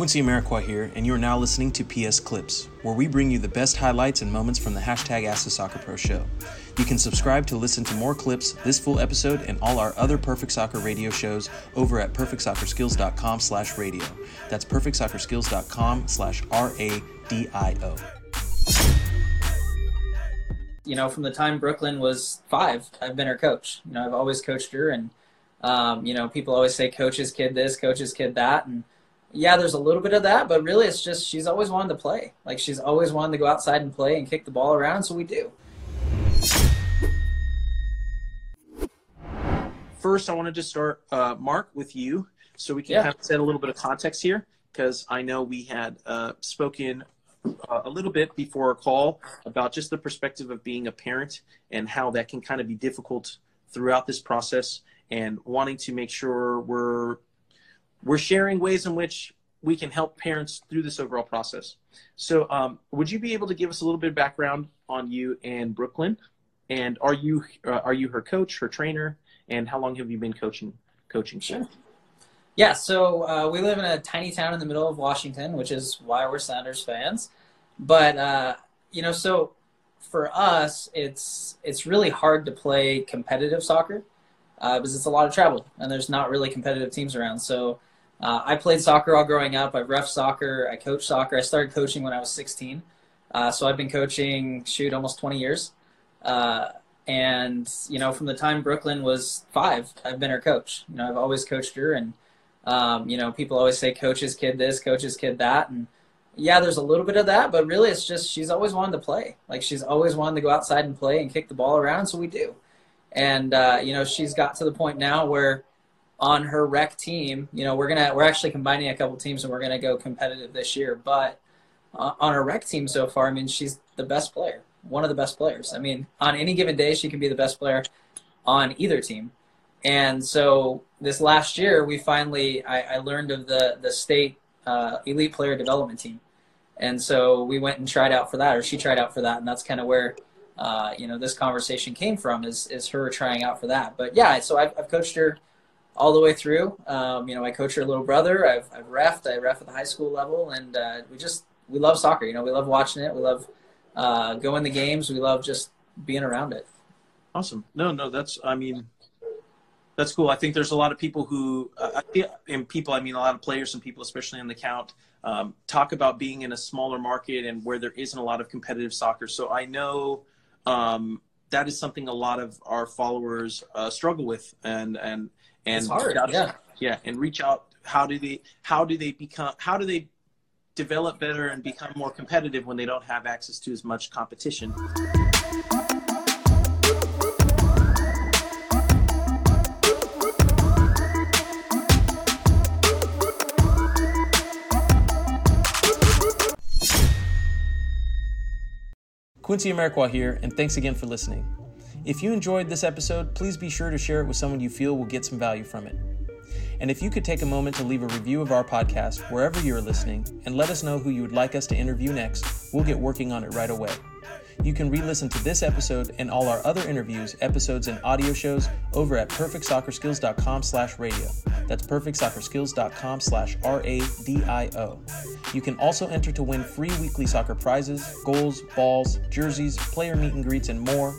Quincy Amarikwa here, and you are now listening to PS Clips, where we bring you the best highlights and moments from the hashtag Ask the Soccer Pro show. You can subscribe to listen to more clips, this full episode, and all our other Perfect Soccer radio shows over at perfectsoccerskills.com slash radio. That's perfectsoccerskills.com slash R-A-D-I-O. You know, from the time Brooklyn was five, I've been her coach. You know, I've always coached her, and, um, you know, people always say coach's kid this, coach's kid that, and yeah, there's a little bit of that, but really it's just she's always wanted to play. Like she's always wanted to go outside and play and kick the ball around, so we do. First, I wanted to start, uh, Mark, with you, so we can Yeah. kind of set a little bit of context here, because I know we had uh, spoken uh, a little bit before our call about just the perspective of being a parent and how that can kind of be difficult throughout this process, and wanting to make sure we're we're sharing ways in which we can help parents through this overall process. So, um, would you be able to give us a little bit of background on you and Brooklyn? And are you uh, are you her coach, her trainer, and how long have you been coaching coaching? Sure. Yeah, so uh, we live in a tiny town in the middle of Washington, which is why we're Sounders fans. But uh, you know, so for us, it's it's really hard to play competitive soccer uh, because it's a lot of travel and there's not really competitive teams around. So uh, I played soccer all growing up. I ref soccer. I coached soccer. I started coaching when I was 16. Uh, so I've been coaching shoot almost 20 years. Uh, and you know, from the time Brooklyn was five, I've been her coach. You know, I've always coached her, and um, you know, people always say coach's kid this, coach's kid that, and yeah, there's a little bit of that, but really, it's just she's always wanted to play. Like she's always wanted to go outside and play and kick the ball around, so we do. And uh, you know, she's got to the point now where on her rec team, you know, we're gonna we're actually combining a couple teams and we're gonna go competitive this year. But uh, on her rec team so far, I mean, she's the best player, one of the best players. I mean, on any given day, she can be the best player on either team. And so this last year, we finally I, I learned of the the state uh, elite player development team, and so we went and tried out for that, or she tried out for that, and that's kind of where. Uh, you know, this conversation came from is is her trying out for that. But yeah, so I've, I've coached her all the way through. Um, you know, I coach her little brother. I've I've refed. I ref at the high school level, and uh, we just we love soccer. You know, we love watching it. We love uh, going the games. We love just being around it. Awesome. No, no, that's I mean, that's cool. I think there's a lot of people who, uh, and people, I mean, a lot of players and people, especially in the count, um, talk about being in a smaller market and where there isn't a lot of competitive soccer. So I know um, that is something a lot of our followers uh, struggle with, and and and It's hard, reach out- yeah. yeah, and reach out. How do they? How do they become? How do they develop better and become more competitive when they don't have access to as much competition? Quincy Amarikwa here, and thanks again for listening. If you enjoyed this episode, please be sure to share it with someone you feel will get some value from it. And if you could take a moment to leave a review of our podcast wherever you are listening and let us know who you would like us to interview next, we'll get working on it right away. You can re-listen to this episode and all our other interviews, episodes, and audio shows over at perfectsoccerskills.com slash radio. That's perfectsoccerskills.com slash R-A-D-I-O. You can also enter to win free weekly soccer prizes, goals, balls, jerseys, player meet and greets, and more